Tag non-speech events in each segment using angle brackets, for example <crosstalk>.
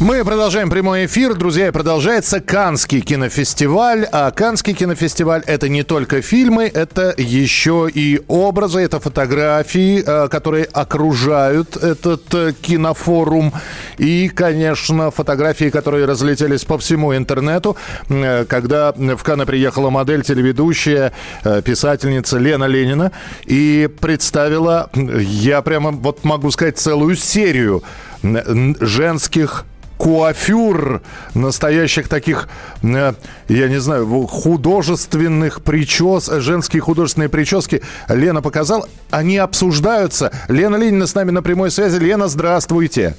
Мы продолжаем прямой эфир. Друзья, продолжается Канский кинофестиваль. А Канский кинофестиваль — это не только фильмы, это еще и образы, это фотографии, э, которые окружают этот э, кинофорум. И, конечно, фотографии, которые разлетелись по всему интернету. Э, Когда в Канны приехала модель, телеведущая, писательница Лена Ленина и представила, я прямо вот могу сказать, целую серию женских куафюр, настоящих таких, э, я не знаю, художественных причес, женские художественные прически. Лена показал, они обсуждаются. Лена Ленина с нами на прямой связи. Лена, здравствуйте.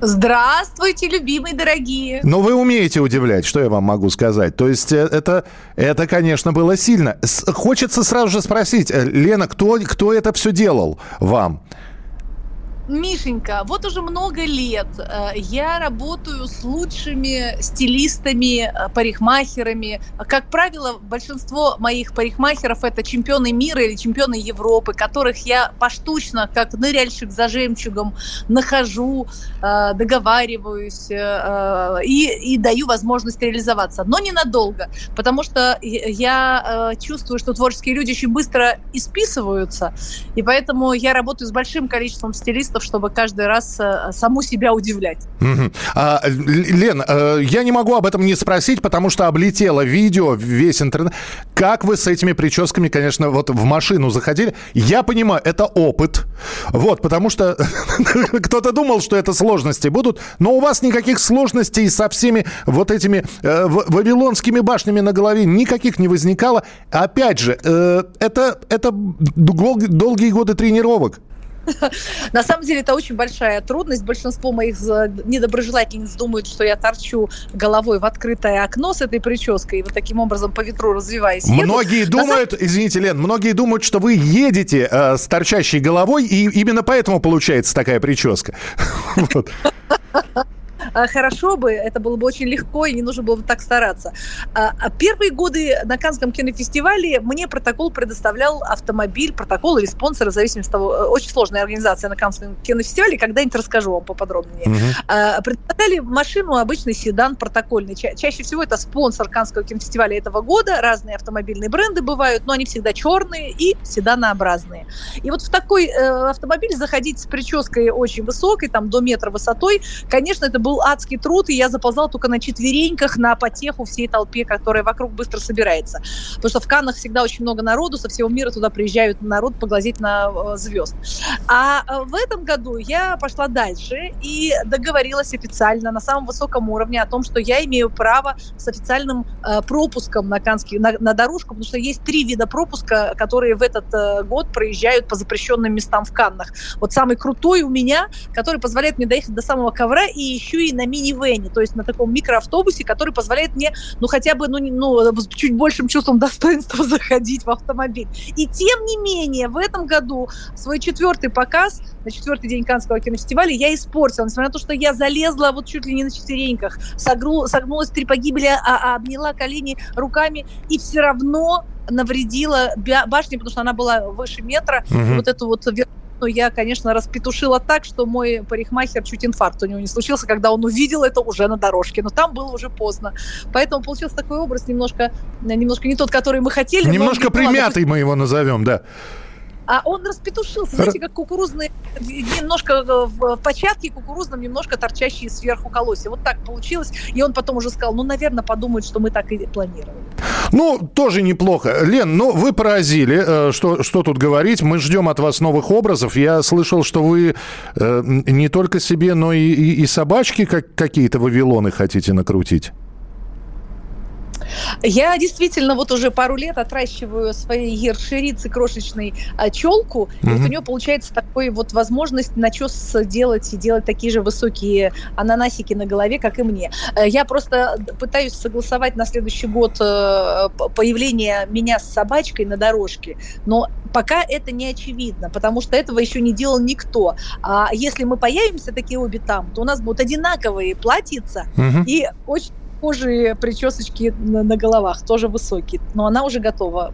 Здравствуйте, любимые, дорогие. Но вы умеете удивлять, что я вам могу сказать. То есть э, это, это конечно, было сильно. Хочется сразу же спросить, э, Лена, кто, кто это все делал вам? Мишенька, вот уже много лет э, я работаю с лучшими стилистами, э, парикмахерами. Как правило, большинство моих парикмахеров это чемпионы мира или чемпионы Европы, которых я поштучно, как ныряльщик за жемчугом, нахожу, э, договариваюсь и, и даю возможность реализоваться. Но ненадолго, потому что я чувствую, что творческие люди очень быстро исписываются, и поэтому я работаю с большим количеством стилистов, чтобы каждый раз э, саму себя удивлять. Мгм. А, Лен, э, я не могу об этом не спросить, потому что облетело видео, весь интернет. Как вы с этими прическами, конечно, вот в машину заходили? Я понимаю, это опыт. Вот, потому что <laughs> кто-то думал, что это сложности будут, но у вас никаких сложностей со всеми вот этими э, вавилонскими башнями на голове никаких не возникало. Опять же, э, это, это дол- долгие годы тренировок. <laughs> На самом деле это очень большая трудность. Большинство моих за- недоброжелательниц думают, что я торчу головой в открытое окно с этой прической и вот таким образом по ветру развиваясь. еду. Многие самом- думают, извините, Лен, многие думают, что вы едете э, с торчащей головой, и именно поэтому получается такая прическа. <laughs> А, Хорошо бы, это было бы очень легко, и не нужно было бы так стараться. А, а Первые годы на Канском кинофестивале мне протокол предоставлял автомобиль, протокол или спонсор, в зависимости от того, э, очень сложная организация на Канском кинофестивале, когда-нибудь расскажу вам поподробнее. А, Предоставляли машину, обычный седан протокольный. Ча- Чаще всего это спонсор Канского кинофестиваля этого года. Разные автомобильные бренды бывают, но они всегда черные и седанообразные. И вот в такой э, автомобиль заходить с прической очень высокой, там до метра высотой, конечно, это был адский труд, и я заползала только на четвереньках на потеху всей толпе, которая вокруг быстро собирается. Потому что в Каннах всегда очень много народу, со всего мира туда приезжают народ поглазеть на э, звезд. А э, в этом году я пошла дальше и договорилась официально на самом высоком уровне о том, что я имею право с официальным э, пропуском на, Канский, на, на дорожку, потому что есть три вида пропуска, которые в этот год проезжают по запрещенным местам в Каннах. Вот самый крутой у меня, который позволяет мне доехать до самого ковра и еще и на мини-вене, то есть на таком микроавтобусе, который позволяет мне, ну, хотя бы, ну, ну, с чуть большим чувством достоинства <laughs> заходить в автомобиль. И тем не менее, в этом году свой четвертый показ на четвертый день Каннского кинофестиваля я испортила, несмотря на то, что я залезла вот чуть ли не на четвереньках, согру- согнулась три погибели, а, а обняла колени руками и все равно навредила башне, потому что она была выше метра. Мгм. вот эту вот вершину я, конечно, распетушила так, что мой парикмахер чуть инфаркт у него не случился, когда он увидел это уже на дорожке. Но там было уже поздно. Поэтому получился такой образ немножко, немножко не тот, который мы хотели. но- Немножко ну, примятый мы его назовем, да. а он распетушился, знаете, как кукурузные, немножко э, в в початке кукурузном, немножко торчащие сверху колосья. Вот так получилось. И он потом уже сказал, ну, наверное, подумают, что мы так и планировали. Ну, тоже неплохо. Лен, ну, вы поразили. э, Что, что тут говорить? Мы ждем от вас новых образов. Я слышал, что вы э, не только себе, но и, и- и собачки как, какие-то вавилоны хотите накрутить. Я действительно вот уже пару лет отращиваю своей ершерицы крошечной а, челку, mm-hmm. и вот у нее получается такой вот возможность начес делать и делать такие же высокие ананасики на голове, как и мне. Э, я просто пытаюсь согласовать на следующий год э, появление меня с собачкой на дорожке, но пока это не очевидно, потому что этого еще не делал никто. А если мы появимся такие обе там, то у нас будут одинаковые платьица mm-hmm. и очень похожие причесочки на, на головах, тоже высокие. Но она уже готова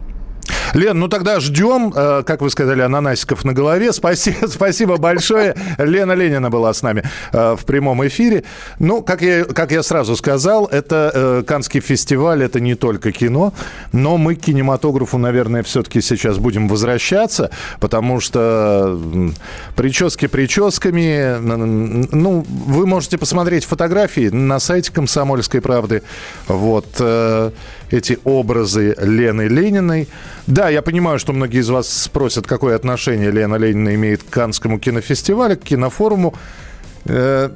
Лен, ну тогда ждем, э, как вы сказали, ананасиков на голове. Спасибо, <laughs> спасибо большое. Лена Ленина была с нами э, в прямом эфире. Ну, как я, как я сразу сказал, это э, Канский фестиваль, это не только кино, но мы к кинематографу, наверное, все-таки сейчас будем возвращаться, потому что прически прическами, ну, вы можете посмотреть фотографии на сайте «Комсомольской правды». Вот эти образы Лены Лениной. Да, я понимаю, что многие из вас спросят, какое отношение Лена Ленина имеет к Канскому кинофестивалю, к кинофоруму. Э,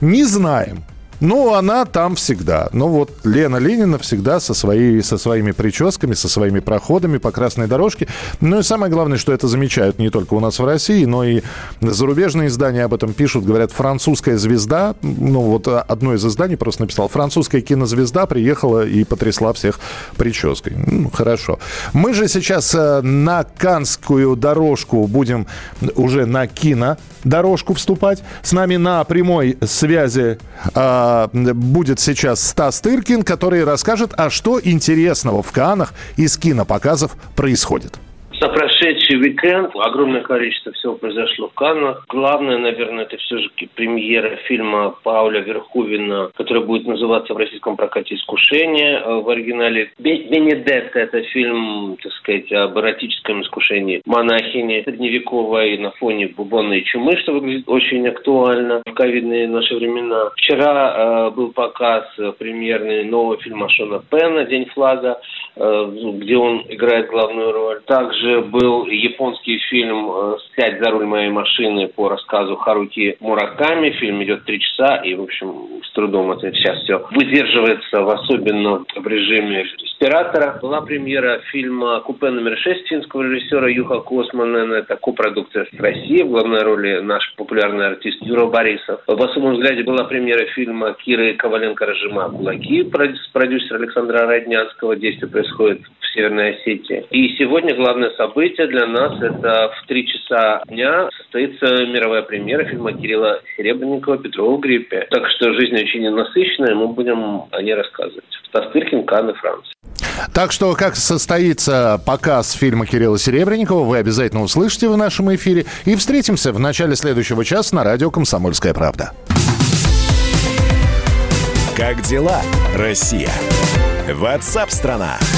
не знаем. Ну, она там всегда. Ну, вот Лена Ленина всегда со, своей, со своими прическами, со своими проходами по красной дорожке. Ну и самое главное, что это замечают не только у нас в России, но и зарубежные издания об этом пишут. Говорят, французская звезда, ну вот одно из изданий просто написал, французская кинозвезда приехала и потрясла всех прической. Ну, хорошо. Мы же сейчас э, на Канскую дорожку будем уже на кинодорожку вступать. С нами на прямой связи э, будет сейчас Стас Тыркин, который расскажет, а что интересного в Канах из кинопоказов происходит. За прошедший уикенд огромное количество всего произошло в Каннах. Главное, наверное, это все же премьера фильма Пауля Верховина, который будет называться в российском прокате «Искушение» э, в оригинале. «Бенедетта» – это фильм, так сказать, об эротическом искушении монахини средневековой на фоне бубонной чумы, что выглядит очень актуально в ковидные наши времена. Вчера э, был показ премьерный нового фильма Шона Пена «День флага», э, где он играет главную роль. Также был японский фильм э, «Сядь за руль моей машины» по рассказу Харуки Мураками. Фильм идет три часа, и, в общем, с трудом это сейчас все выдерживается, в особенно в режиме респиратора. Была премьера фильма «Купе номер 6» финского режиссера Юха Косманена. Это копродукция с Россией. В главной роли наш популярный артист Юра Борисов. В особом взгляде была премьера фильма Киры Коваленко «Разжима кулаки» продюсера Александра Роднянского. Действие происходит в Северной Осетии. И сегодня главное событие для нас – это в три часа дня состоится мировая премьера фильма Кирилла Серебренникова «Петрова гриппе». Так что жизнь очень насыщенная, мы будем о ней рассказывать. Стас Тыркин, Канны, Франция. Так что, как состоится показ фильма Кирилла Серебренникова, вы обязательно услышите в нашем эфире. И встретимся в начале следующего часа на радио «Комсомольская правда». Как дела, Россия? Ватсап-страна! страна